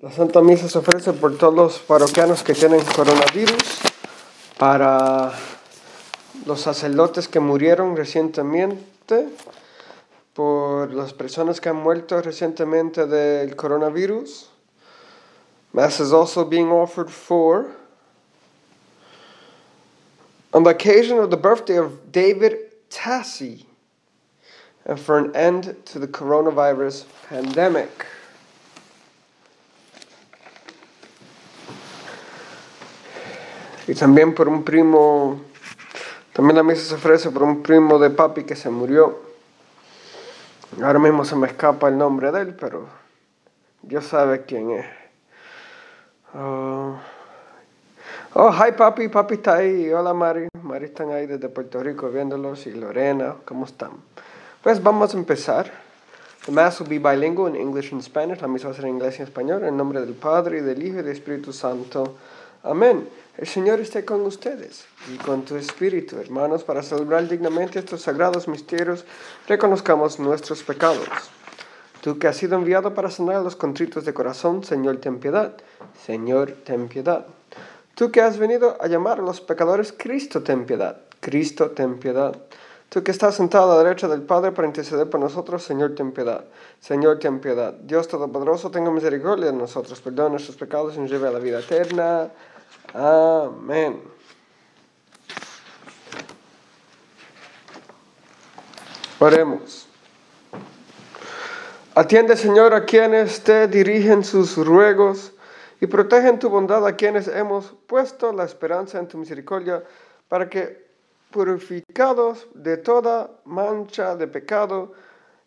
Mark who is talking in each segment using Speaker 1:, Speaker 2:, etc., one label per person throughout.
Speaker 1: La Santa Misa se ofrece por todos los parroquianos que tienen coronavirus, para los sacerdotes que murieron recientemente, por las personas que han muerto recientemente del coronavirus. Mass is also being offered for on the occasion of the birthday of David Tassi and for an end to the coronavirus pandemic. Y también por un primo, también la misa se ofrece por un primo de papi que se murió. Ahora mismo se me escapa el nombre de él, pero Dios sabe quién es. Oh, oh hi papi, papi está ahí. Hola Mari, Mari están ahí desde Puerto Rico viéndolos y Lorena, ¿cómo están? Pues vamos a empezar. The Mass will be bilingual in English and Spanish. La misa va a ser en inglés y español. En nombre del Padre, y del Hijo y del Espíritu Santo. Amén. El Señor esté con ustedes y con tu espíritu, hermanos, para celebrar dignamente estos sagrados misterios, reconozcamos nuestros pecados. Tú que has sido enviado para sanar los contritos de corazón, Señor, ten piedad. Señor, ten piedad. Tú que has venido a llamar a los pecadores, Cristo, ten piedad. Cristo, ten piedad. Tú que estás sentado a la derecha del Padre para interceder por nosotros, Señor, ten piedad. Señor, ten piedad. Dios Todopoderoso, tenga misericordia de nosotros, perdona nuestros pecados y nos lleve a la vida eterna. Amén. Oremos. Atiende, Señor, a quienes te dirigen sus ruegos y protege en tu bondad a quienes hemos puesto la esperanza en tu misericordia, para que, purificados de toda mancha de pecado,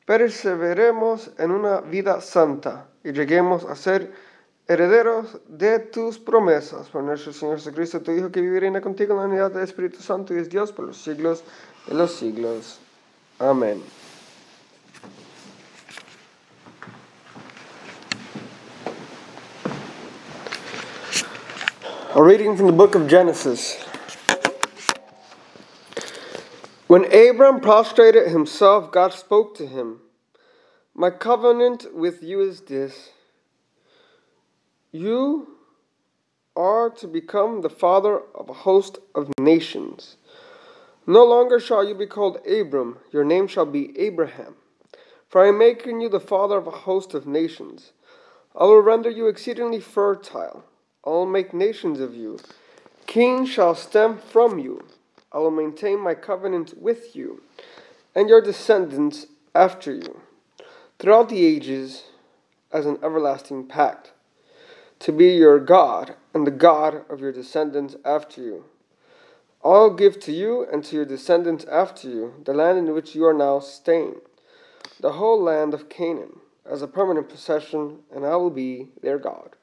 Speaker 1: perseveremos en una vida santa y lleguemos a ser herederos de tus promesas. Por nuestro Señor Jesucristo, tu Hijo, que reina contigo en la unidad del Espíritu Santo y es Dios por los siglos de los siglos. Amén. A reading from the book of Genesis. When Abram prostrated himself, God spoke to him My covenant with you is this you are to become the father of a host of nations. No longer shall you be called Abram, your name shall be Abraham. For I am making you the father of a host of nations. I will render you exceedingly fertile. I will make nations of you. Kings shall stem from you. I will maintain my covenant with you and your descendants after you throughout the ages as an everlasting pact to be your God and the God of your descendants after you. I'll give to you and to your descendants after you the land in which you are now staying, the whole land of Canaan, as a permanent possession, and I will be their God.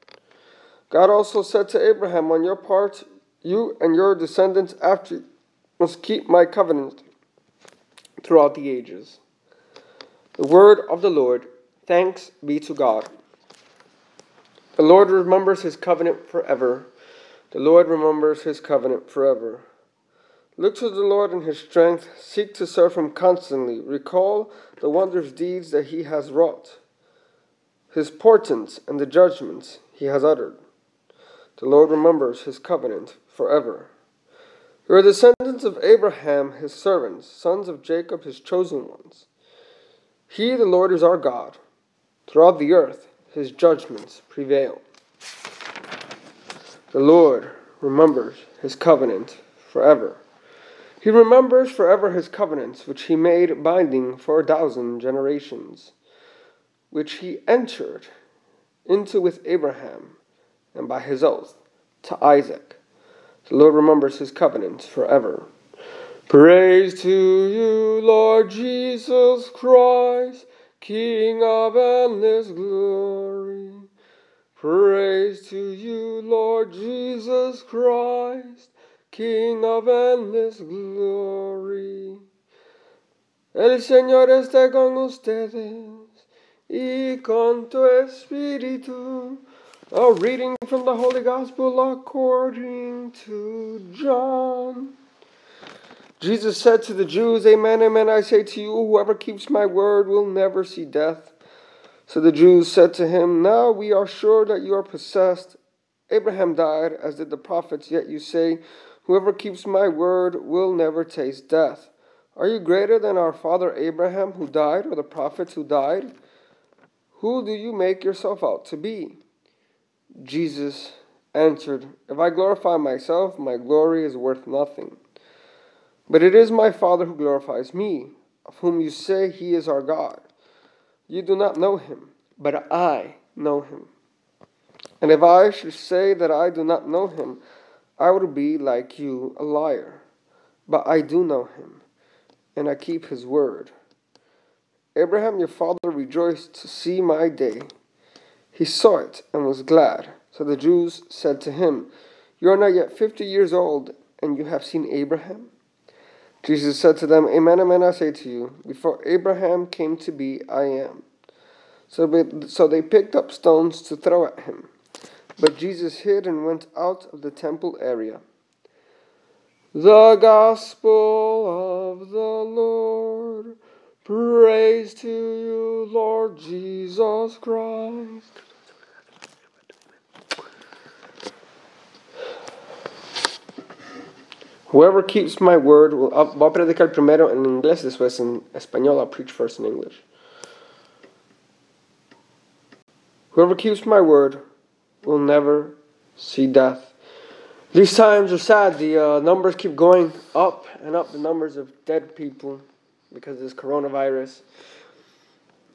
Speaker 1: God also said to Abraham, On your part, you and your descendants after you must keep my covenant throughout the ages. The word of the Lord, thanks be to God. The Lord remembers his covenant forever. The Lord remembers his covenant forever. Look to the Lord in his strength. Seek to serve him constantly. Recall the wondrous deeds that he has wrought, his portents and the judgments he has uttered. The Lord remembers his covenant forever. You are descendants of Abraham, his servants, sons of Jacob, his chosen ones. He, the Lord, is our God. Throughout the earth, his judgments prevail. The Lord remembers his covenant forever. He remembers forever his covenants, which he made binding for a thousand generations, which he entered into with Abraham, and by his oath to Isaac. The Lord remembers his covenant forever. Praise to you, Lord Jesus Christ. King of endless glory. Praise to you, Lord Jesus Christ, King of endless glory. El Señor esté con ustedes y con tu espíritu. A reading from the Holy Gospel according to John. Jesus said to the Jews, Amen, amen, I say to you, whoever keeps my word will never see death. So the Jews said to him, Now we are sure that you are possessed. Abraham died, as did the prophets, yet you say, Whoever keeps my word will never taste death. Are you greater than our father Abraham, who died, or the prophets who died? Who do you make yourself out to be? Jesus answered, If I glorify myself, my glory is worth nothing. But it is my Father who glorifies me, of whom you say he is our God. You do not know him, but I know him. And if I should say that I do not know him, I would be like you, a liar. But I do know him, and I keep his word. Abraham your father rejoiced to see my day. He saw it and was glad. So the Jews said to him, You are not yet fifty years old, and you have seen Abraham? Jesus said to them, Amen, amen, I say to you, before Abraham came to be, I am. So, so they picked up stones to throw at him. But Jesus hid and went out of the temple area. The Gospel of the Lord. Praise to you, Lord Jesus Christ. Whoever keeps my word will. Voy a predicar primero en inglés, después en español. I'll preach first in English. Whoever keeps my word will never see death. These times are sad. The uh, numbers keep going up and up. The numbers of dead people because of this coronavirus.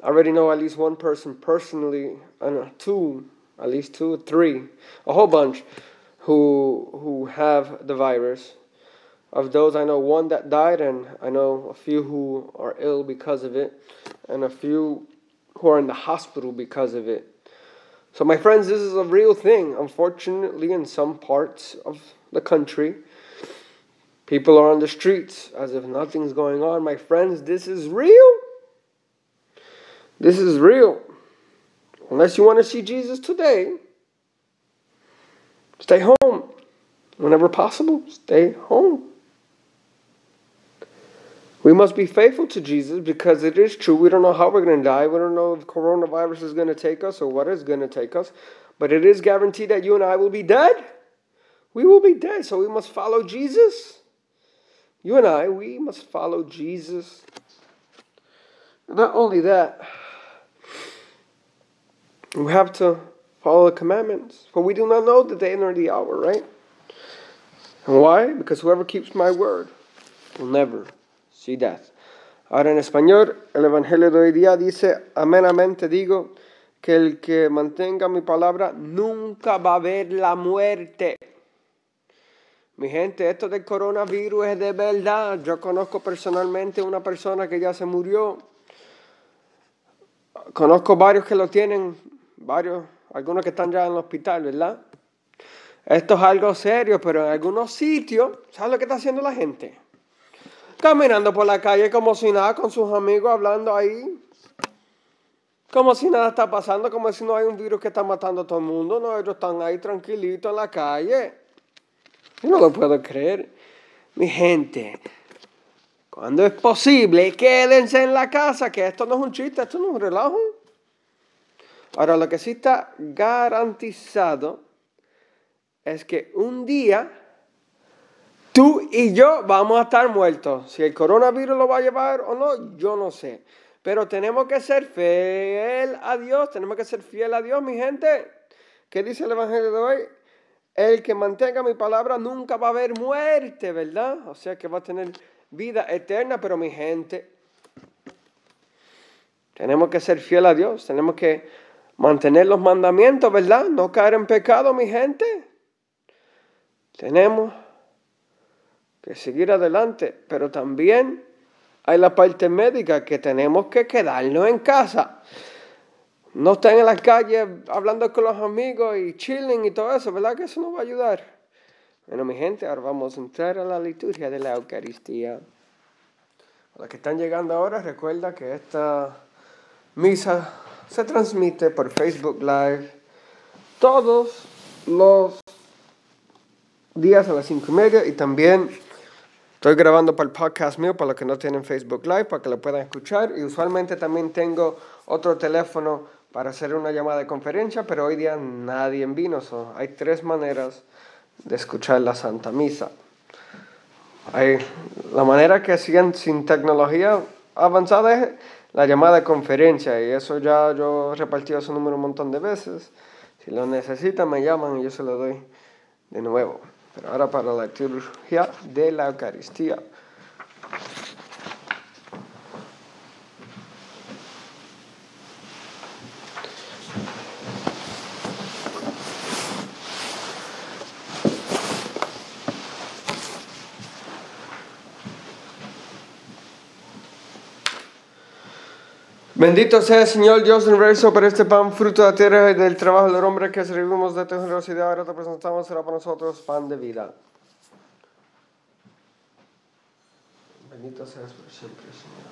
Speaker 1: I already know at least one person personally, and two, at least two, three, a whole bunch who who have the virus. Of those, I know one that died, and I know a few who are ill because of it, and a few who are in the hospital because of it. So, my friends, this is a real thing. Unfortunately, in some parts of the country, people are on the streets as if nothing's going on. My friends, this is real. This is real. Unless you want to see Jesus today, stay home. Whenever possible, stay home. We must be faithful to Jesus because it is true. We don't know how we're going to die. We don't know if coronavirus is going to take us or what is going to take us. But it is guaranteed that you and I will be dead. We will be dead. So we must follow Jesus. You and I, we must follow Jesus. Not only that, we have to follow the commandments. For we do not know the day nor the hour, right? And why? Because whoever keeps my word will never Ahora en español, el Evangelio de hoy día dice, amenamente digo, que el que mantenga mi palabra nunca va a ver la muerte. Mi gente, esto del coronavirus es de verdad. Yo conozco personalmente una persona que ya se murió. Conozco varios que lo tienen, varios, algunos que están ya en el hospital, ¿verdad? Esto es algo serio, pero en algunos sitios, ¿sabes lo que está haciendo la gente? Caminando por la calle como si nada, con sus amigos hablando ahí. Como si nada está pasando, como si no hay un virus que está matando a todo el mundo. No, ellos están ahí tranquilitos en la calle. Yo no lo puedo creer. Mi gente, cuando es posible, quédense en la casa, que esto no es un chiste, esto no es un relajo. Ahora, lo que sí está garantizado es que un día Tú y yo vamos a estar muertos. Si el coronavirus lo va a llevar o no, yo no sé. Pero tenemos que ser fiel a Dios, tenemos que ser fiel a Dios, mi gente. ¿Qué dice el Evangelio de hoy? El que mantenga mi palabra nunca va a haber muerte, ¿verdad? O sea que va a tener vida eterna, pero mi gente, tenemos que ser fiel a Dios, tenemos que mantener los mandamientos, ¿verdad? No caer en pecado, mi gente. Tenemos que seguir adelante, pero también hay la parte médica que tenemos que quedarnos en casa. No estar en la calle hablando con los amigos y chilling y todo eso, ¿verdad? Que eso nos va a ayudar. Bueno, mi gente, ahora vamos a entrar a la liturgia de la Eucaristía. A los que están llegando ahora, recuerda que esta misa se transmite por Facebook Live todos los días a las cinco y media y también Estoy grabando para el podcast mío, para los que no tienen Facebook Live, para que lo puedan escuchar. Y usualmente también tengo otro teléfono para hacer una llamada de conferencia, pero hoy día nadie vino. So, hay tres maneras de escuchar la Santa Misa. Hay, la manera que siguen sin tecnología avanzada es la llamada de conferencia y eso ya yo he repartido ese número un montón de veces. Si lo necesitan me llaman y yo se lo doy de nuevo. Pero ahora para la liturgia de la Eucaristía. Bendito sea el Señor Dios universo por este pan, fruto de la tierra y del trabajo del hombre que servimos de tu generosidad. Ahora te presentamos, será para nosotros pan de vida. Bendito seas por siempre, Señor.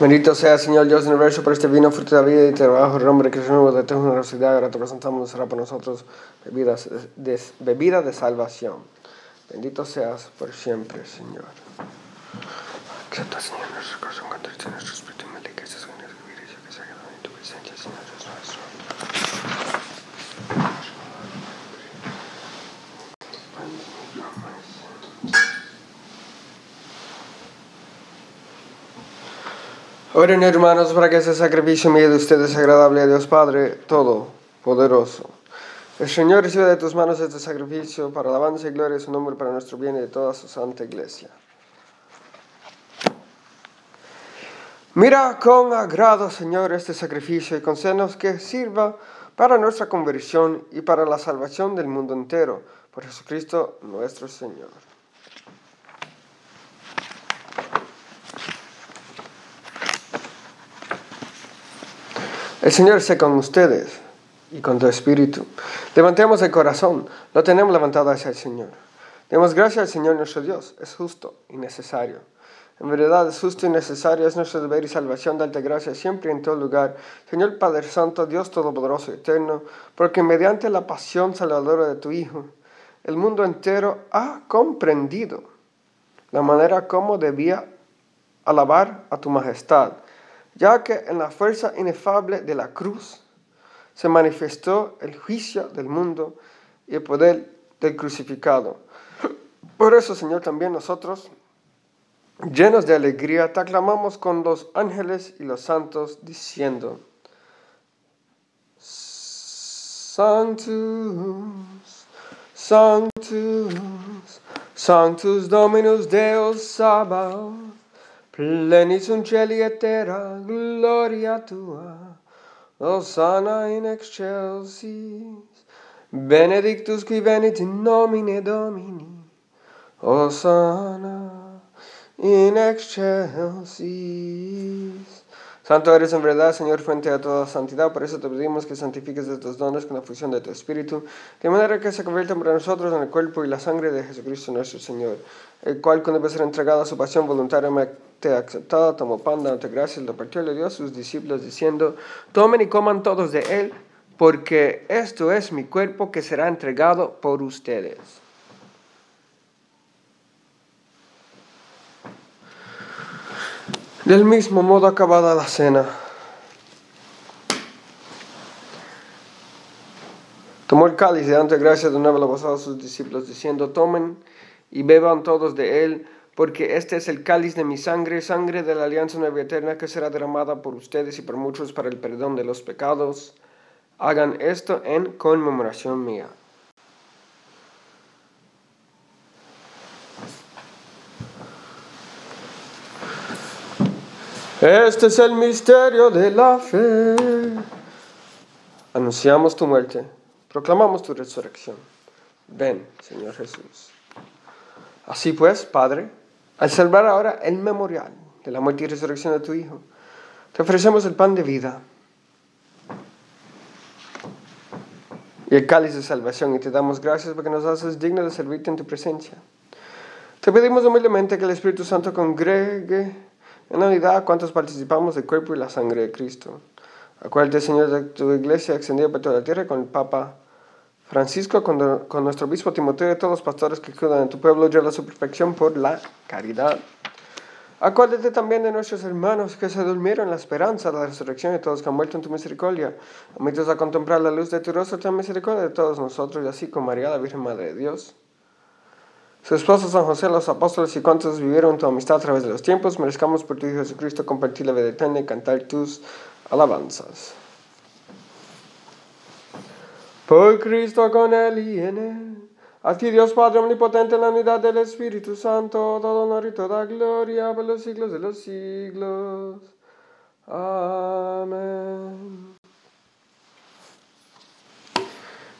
Speaker 1: Bendito sea, Señor Dios del universo, por este vino, fruto de la vida y trabajo del hombre que es nuevo de tu generosidad. Ahora te presentamos, será para nosotros bebidas de, bebida de salvación. Bendito seas por siempre, Señor. Acepta, Señor, nuestro corazón, nuestro espíritu, que seas que se en tu presencia, Señor Dios nuestro. Oren hermanos para que ese sacrificio mío de ustedes agradable a Dios Padre Todopoderoso. El Señor reciba de tus manos este sacrificio para alabanza y gloria de su nombre, para nuestro bien y de toda su santa iglesia. Mira con agrado, Señor, este sacrificio y concédenos que sirva para nuestra conversión y para la salvación del mundo entero. Por Jesucristo nuestro Señor. El Señor esté con ustedes y con tu espíritu. Levantemos el corazón, lo tenemos levantado hacia el Señor. Demos gracias al Señor nuestro Dios, es justo y necesario. En verdad es justo y necesario, es nuestro deber y salvación darte gracias siempre y en todo lugar. Señor Padre Santo, Dios Todopoderoso y Eterno, porque mediante la pasión salvadora de tu Hijo, el mundo entero ha comprendido la manera como debía alabar a tu majestad ya que en la fuerza inefable de la cruz se manifestó el juicio del mundo y el poder del crucificado. Por eso, Señor, también nosotros, llenos de alegría, te aclamamos con los ángeles y los santos, diciendo, Sanctus, Sanctus, Sanctus Dominus Deus Sabaoth, Plenis un celi et terra, gloria tua, Hosanna in excelsis. Benedictus qui venit in nomine Domini, Hosanna in excelsis. Santo eres en verdad, Señor, fuente de toda santidad. Por eso te pedimos que santifiques tus dones con la fusión de tu Espíritu, de manera que se conviertan para nosotros en el cuerpo y la sangre de Jesucristo nuestro Señor, el cual, cuando debe ser entregado a su pasión voluntariamente aceptada, tomó pan, dándote gracias, lo partió y le dio a sus discípulos, diciendo: Tomen y coman todos de él, porque esto es mi cuerpo que será entregado por ustedes. Del mismo modo, acabada la cena, tomó el cáliz y dando gracias de nuevo lo a sus discípulos, diciendo, tomen y beban todos de él, porque este es el cáliz de mi sangre, sangre de la alianza nueva eterna que será derramada por ustedes y por muchos para el perdón de los pecados. Hagan esto en conmemoración mía. Este es el misterio de la fe. Anunciamos tu muerte, proclamamos tu resurrección. Ven, Señor Jesús. Así pues, Padre, al celebrar ahora el memorial de la muerte y resurrección de tu Hijo, te ofrecemos el pan de vida y el cáliz de salvación y te damos gracias porque nos haces digno de servirte en tu presencia. Te pedimos humildemente que el Espíritu Santo congregue En la unidad, ¿cuántos participamos del cuerpo y la sangre de Cristo? Acuérdate, Señor, de tu iglesia extendida por toda la tierra con el Papa Francisco, con, con nuestro obispo Timoteo y todos los pastores que cuidan en tu pueblo, lleva su perfección por la caridad. Acuérdate también de nuestros hermanos que se durmieron en la esperanza de la resurrección y todos que han muerto en tu misericordia. Admitos a contemplar la luz de tu rostro, ten misericordia de todos nosotros y así con María, la Virgen Madre de Dios. Su esposo San José, los apóstoles y cuantos vivieron tu amistad a través de los tiempos, merezcamos por tu Hijo Jesucristo compartir la vida eterna y cantar tus alabanzas. Por Cristo con él y en él a ti Dios Padre Omnipotente en la unidad del Espíritu Santo, todo honor y toda gloria por los siglos de los siglos. Amén.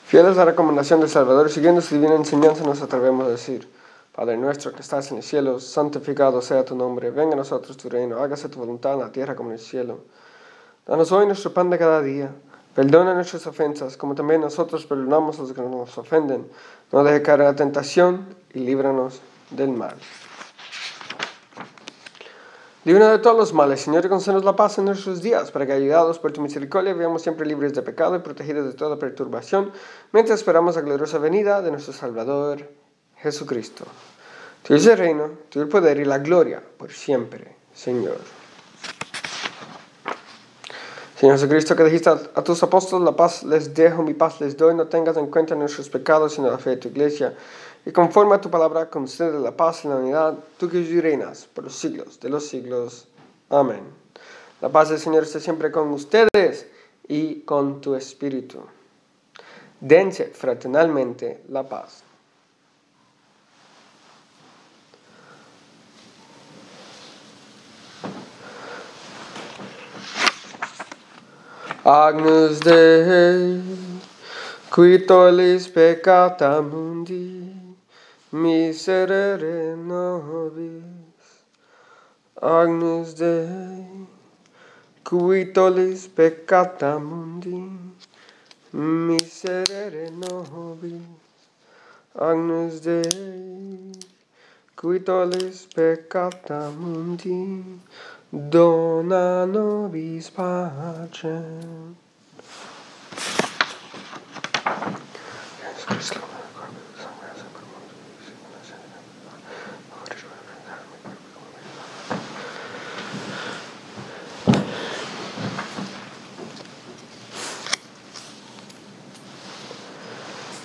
Speaker 1: Fieles a la recomendación del Salvador, siguiendo su divina enseñanza, nos atrevemos a decir, Padre nuestro que estás en el cielo, santificado sea tu nombre, venga a nosotros tu reino, hágase tu voluntad en la tierra como en el cielo. Danos hoy nuestro pan de cada día Perdona nuestras ofensas, como también nosotros perdonamos a los que nos ofenden. No deje caer en la tentación y líbranos del mal. Divina de todos los males, Señor, concédenos la paz en nuestros días, para que, ayudados por tu misericordia, vivamos siempre libres de pecado y protegidos de toda perturbación, mientras esperamos la gloriosa venida de nuestro Salvador, Jesucristo. Tuyo es el reino, tuyo el poder y la gloria, por siempre, Señor. Señor Jesucristo, que dijiste a, tus apóstoles, la paz les dejo, mi paz les doy, no tengas en cuenta nuestros pecados, sino la fe de tu iglesia. Y conforme a tu palabra, concede la paz y la unidad, tú que reinas por los siglos de los siglos. Amén. La paz del Señor esté siempre con ustedes y con tu espíritu. Dense fraternalmente la paz. Agnus Dei, qui tollis peccata mundi, miserere nobis. Agnus Dei, qui tollis peccata mundi, miserere nobis. Agnus Dei, qui tollis peccata mundi, dona nobis pacem.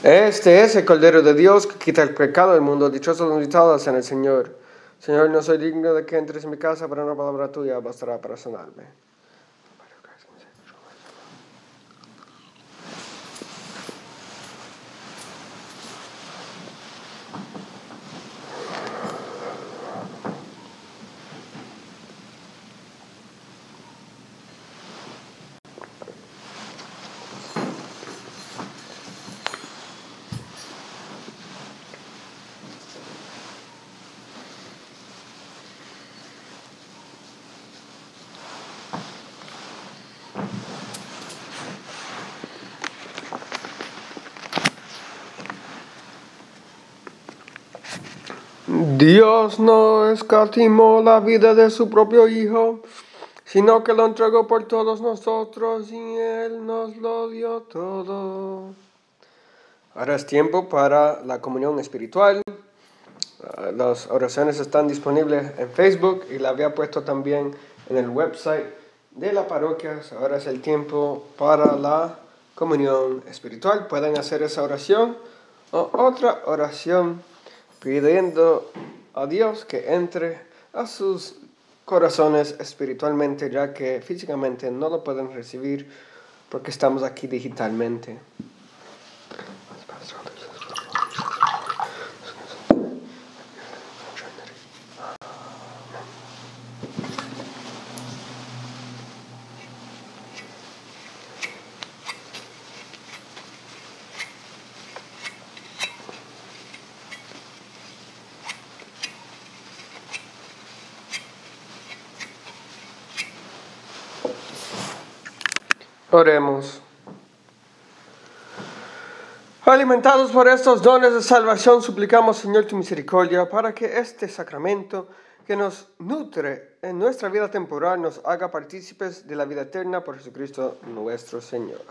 Speaker 1: Este es el Cordero de Dios que quita el pecado del mundo. Dichosos los invitados en el Señor. Señor, no soy digno de que entres en mi casa, pero una palabra tuya bastará para sanarme. Dios no escatimó la vida de su propio Hijo, sino que lo entregó por todos nosotros y Él nos lo dio todo. Ahora es tiempo para la comunión espiritual. Ah, las oraciones están disponibles en Facebook y la había puesto también en el website de la parroquia. Ahora es el tiempo para la comunión espiritual. Pueden hacer esa oración o otra oración pidiendo a Dios que entre a sus corazones espiritualmente, ya que físicamente no lo pueden recibir porque estamos aquí digitalmente. Oremos. Alimentados por estos dones de salvación, suplicamos, Señor, tu misericordia para que este sacramento que nos nutre en nuestra vida temporal, nos haga partícipes de la vida eterna por Jesucristo nuestro Señor.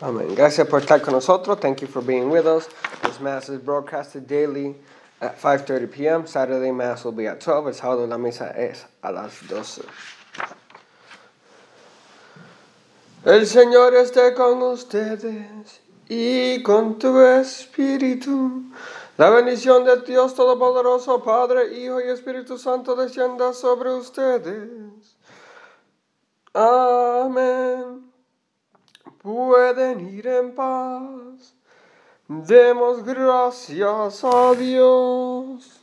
Speaker 1: Amén. Gracias por estar con nosotros. Thank you for being with us. This Mass is broadcasted daily at 5.30 p.m. Saturday Mass will be at 12. El sábado la misa es a las 12. El Señor esté con ustedes y con tu espíritu. La bendición de Dios Todopoderoso, Padre, Hijo y Espíritu Santo descienda sobre ustedes. Amén. Pueden ir en paz. Demos gracias a Dios.